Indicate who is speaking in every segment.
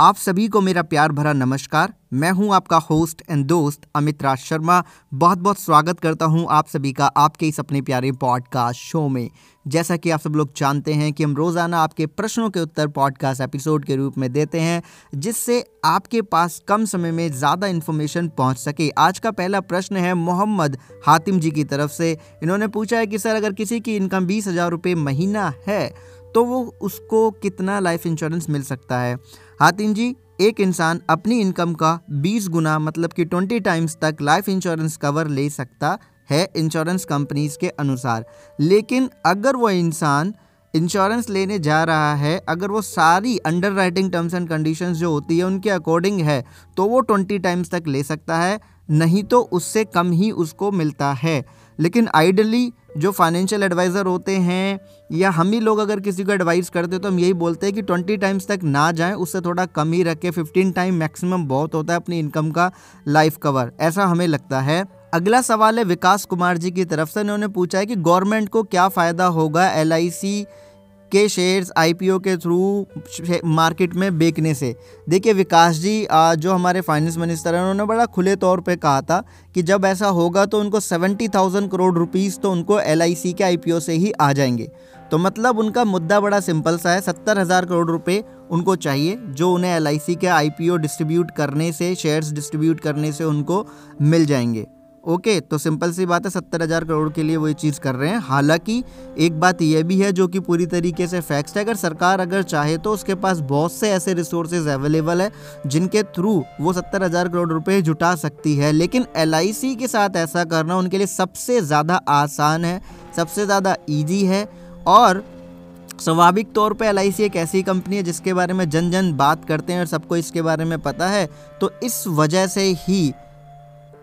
Speaker 1: आप सभी को मेरा प्यार भरा नमस्कार। मैं हूँ आपका होस्ट एंड दोस्त अमित राज शर्मा। बहुत बहुत स्वागत करता हूँ आप सभी का आपके इस अपने प्यारे पॉडकास्ट शो में। जैसा कि आप सब लोग जानते हैं कि हम रोज़ाना आपके प्रश्नों के उत्तर पॉडकास्ट एपिसोड के रूप में देते हैं, जिससे आपके पास कम समय में ज़्यादा इन्फॉर्मेशन पहुँच सके। आज का पहला प्रश्न है मोहम्मद हातिम जी की तरफ़ से। इन्होंने पूछा है कि, सर, अगर किसी की इनकम बीस हज़ार रुपये महीना है तो वो उसको कितना लाइफ इंश्योरेंस मिल सकता है? हातिम जी, एक इंसान अपनी इनकम का 20 गुना मतलब कि 20 टाइम्स तक लाइफ इंश्योरेंस कवर ले सकता है इंश्योरेंस कंपनीज़ के अनुसार। लेकिन अगर वो इंसान इंश्योरेंस लेने जा रहा है, अगर वो सारी underwriting terms and conditions जो होती है, उनके अकॉर्डिंग है तो वो ट्वेंटी टाइम्स तक ले सकता है, नहीं तो उससे कम ही उसको मिलता है। लेकिन आइडली जो फाइनेंशियल एडवाइज़र होते हैं, या हम ही लोग अगर किसी को एडवाइस करते हैं तो हम यही बोलते हैं कि ट्वेंटी टाइम्स तक ना जाएँ, उससे थोड़ा कम ही रखें। फिफ्टीन टाइम मैक्सिमम बहुत होता है अपनी इनकम का लाइफ कवर ऐसा हमें लगता है। अगला सवाल है विकास कुमार जी की तरफ़ से। उन्होंने पूछा है कि गवर्नमेंट को क्या फ़ायदा होगा LIC के शेयर्स आईपीओ के थ्रू मार्केट में बेचने से। देखिए विकास जी जो हमारे फाइनेंस मिनिस्टर हैं, उन्होंने बड़ा खुले तौर पे कहा था कि जब ऐसा होगा तो उनको सेवेंटी थाउज़ेंड करोड़ रुपीस तो उनको एलआईसी के आईपीओ से ही आ जाएँगे। तो मतलब उनका मुद्दा बड़ा सिंपल सा है, सत्तर हज़ार करोड़ रुपए उनको चाहिए, जो उन्हें LIC के आईपीओ डिस्ट्रीब्यूट करने से शेयर्स डिस्ट्रीब्यूट करने से उनको मिल जाएँगे। ओके तो सिंपल सी बात है, सत्तर हज़ार करोड़ के लिए वो ये चीज़ कर रहे हैं। हालाँकि, एक बात यह भी है, जो कि पूरी तरीके से फैक्ट है, अगर सरकार अगर चाहे तो उसके पास बहुत से ऐसे रिसोर्सेज अवेलेबल है, जिनके थ्रू वो सत्तर हज़ार करोड़ रुपए जुटा सकती है। लेकिन एलआईसी के साथ ऐसा करना उनके लिए सबसे ज़्यादा आसान है, सबसे ज़्यादा ईजी है, और स्वाभाविक तौर पे एल एक ऐसी कंपनी है, जिसके बारे में जन जन बात करते हैं और सबको इसके बारे में पता है तो इस वजह से ही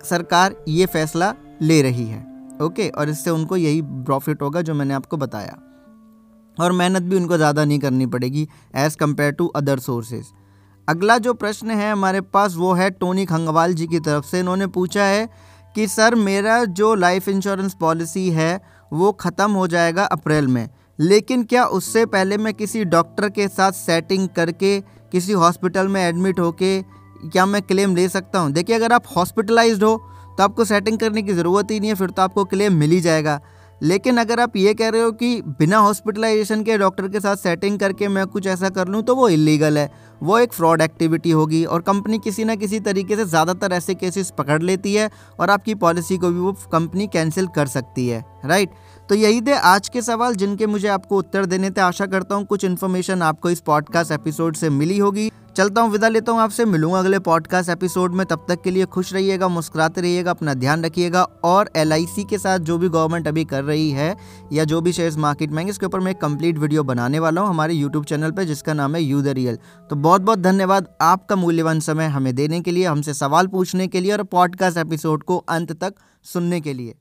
Speaker 1: सरकार ये फैसला ले रही है, ओके? और इससे उनको यही प्रॉफिट होगा जो मैंने आपको बताया। और मेहनत भी उनको ज़्यादा नहीं करनी पड़ेगी as compare to other sources अगला जो प्रश्न है हमारे पास वो है टोनी खंगवाल जी की तरफ़ से। इन्होंने पूछा है कि, सर, मेरा जो लाइफ इंश्योरेंस पॉलिसी है, वो ख़त्म हो जाएगा अप्रैल में। लेकिन क्या उससे पहले मैं किसी डॉक्टर के साथ सेटिंग करके, किसी हॉस्पिटल में एडमिट होके क्या मैं क्लेम ले सकता हूँ? देखिए, अगर आप हॉस्पिटलाइज्ड हो तो आपको सेटिंग करने की ज़रूरत ही नहीं है, फिर तो आपको क्लेम मिल ही जाएगा। लेकिन अगर आप ये कह रहे हो कि बिना हॉस्पिटलाइजेशन के डॉक्टर के साथ सेटिंग करके मैं कुछ ऐसा कर लूँ तो वो इलीगल है। वो एक फ्रॉड एक्टिविटी होगी और कंपनी किसी ना किसी तरीके से ज़्यादातर ऐसे केसेस पकड़ लेती है और आपकी पॉलिसी को भी वो कंपनी कैंसिल कर सकती है राइट तो यही थे आज के सवाल, जिनके मुझे आपको उत्तर देने थे। आशा करता हूँ कुछ इन्फॉर्मेशन आपको इस पॉडकास्ट एपिसोड से मिली होगी। चलता हूँ, विदा लेता हूँ आपसे। मिलूँगा अगले पॉडकास्ट एपिसोड में। तब तक के लिए खुश रहिएगा, मुस्कुराते रहिएगा, अपना ध्यान रखिएगा और एलआईसी के साथ जो भी गवर्नमेंट अभी कर रही है या जो भी शेयर्स मार्केट में इसके ऊपर मैं एक कंप्लीट वीडियो बनाने वाला हूँ हमारे यूट्यूब चैनल पर जिसका नाम है यू द रियल तो बहुत बहुत धन्यवाद आपका मूल्यवान समय हमें देने के लिए, हमसे सवाल पूछने के लिए और पॉडकास्ट एपिसोड को अंत तक सुनने के लिए।